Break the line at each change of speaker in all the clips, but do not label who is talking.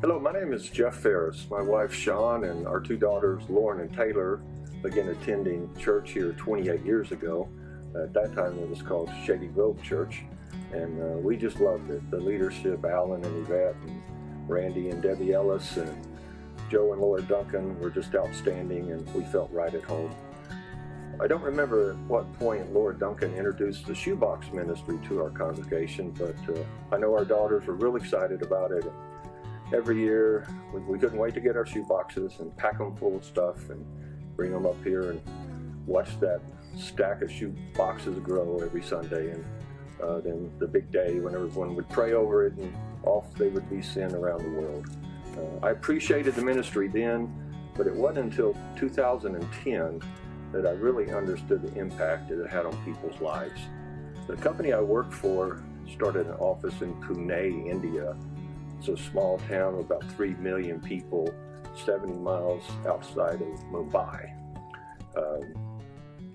Hello, my name is Jeff Farris. My wife Sean and our two daughters Lauren and Taylor began attending church here 28 years ago. At that time it was called Shady Grove Church and uh, we just loved it. The leadership, Alan and Yvette and Randy and Debbie Ellis and Joe and Laura Duncan were just outstanding and we felt right at home. I don't remember at what point Laura Duncan introduced the shoebox ministry to our congregation, but uh, I know our daughters were real excited about it. Every year, we, we couldn't wait to get our shoeboxes and pack them full of stuff and bring them up here and watch that stack of shoe boxes grow every Sunday. And uh, then the big day when everyone would pray over it and off they would be sent around the world. Uh, I appreciated the ministry then, but it wasn't until 2010 that I really understood the impact that it had on people's lives. The company I worked for started an office in Pune, India. It's a small town of about 3 million people, 70 miles outside of Mumbai. Um,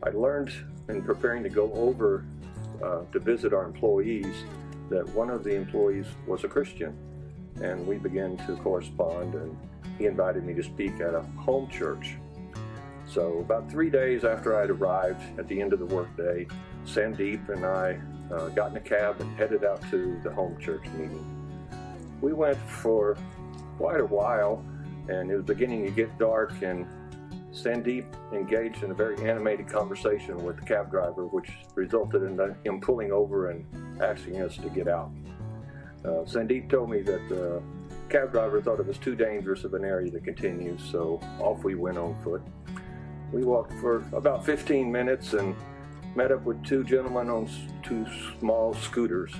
I learned in preparing to go over uh, to visit our employees that one of the employees was a Christian. And we began to correspond, and he invited me to speak at a home church so about three days after I'd arrived at the end of the workday, Sandeep and I uh, got in a cab and headed out to the home church meeting. We went for quite a while, and it was beginning to get dark, and Sandeep engaged in a very animated conversation with the cab driver, which resulted in him pulling over and asking us to get out. Uh, Sandeep told me that the cab driver thought it was too dangerous of an area to continue, so off we went on foot. We walked for about 15 minutes and met up with two gentlemen on two small scooters.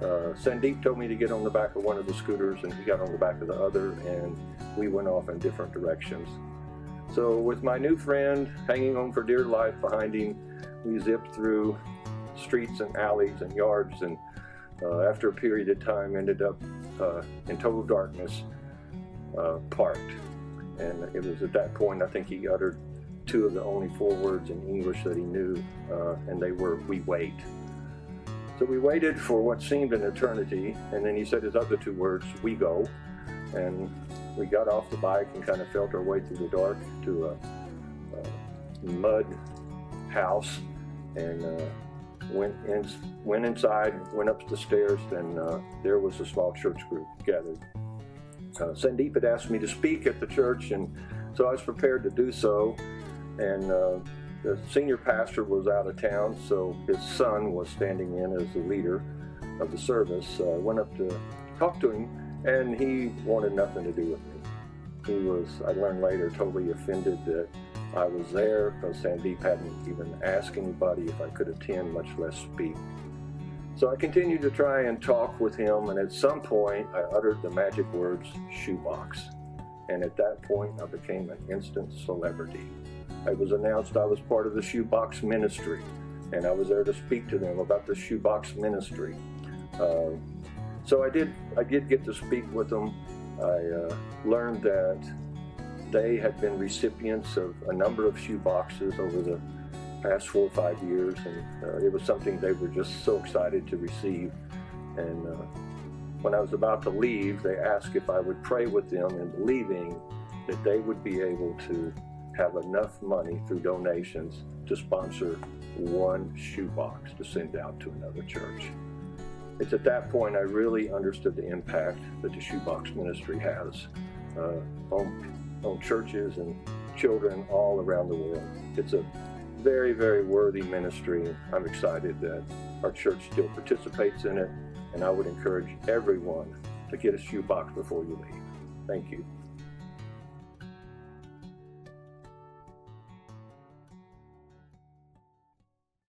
Uh, Sandeep told me to get on the back of one of the scooters and he got on the back of the other and we went off in different directions. So with my new friend hanging on for dear life behind him, we zipped through streets and alleys and yards and uh, after a period of time ended up uh, in total darkness uh, parked. And it was at that point I think he uttered two of the only four words in English that he knew, uh, and they were, We wait. So we waited for what seemed an eternity, and then he said his other two words, We go. And we got off the bike and kind of felt our way through the dark to a, a mud house and uh, went in, went inside, went up the stairs, and uh, there was a small church group gathered. Uh, Sandeep had asked me to speak at the church, and so I was prepared to do so and uh, the senior pastor was out of town, so his son was standing in as the leader of the service. Uh, went up to talk to him, and he wanted nothing to do with me. He was, I learned later, totally offended that I was there because Sandeep hadn't even asked anybody if I could attend, much less speak. So I continued to try and talk with him, and at some point I uttered the magic words shoebox. And at that point I became an instant celebrity. It was announced I was part of the Shoebox Ministry, and I was there to speak to them about the Shoebox Ministry. Uh, so I did. I did get to speak with them. I uh, learned that they had been recipients of a number of shoeboxes over the past four or five years, and uh, it was something they were just so excited to receive. And uh, when I was about to leave, they asked if I would pray with them in believing that they would be able to have enough money through donations to sponsor one shoebox to send out to another church. It's at that point I really understood the impact that the shoebox ministry has uh, on, on churches and children all around the world. It's a very, very worthy ministry. I'm excited that our church still participates in it, and I would encourage everyone to get a shoebox before you leave. Thank you.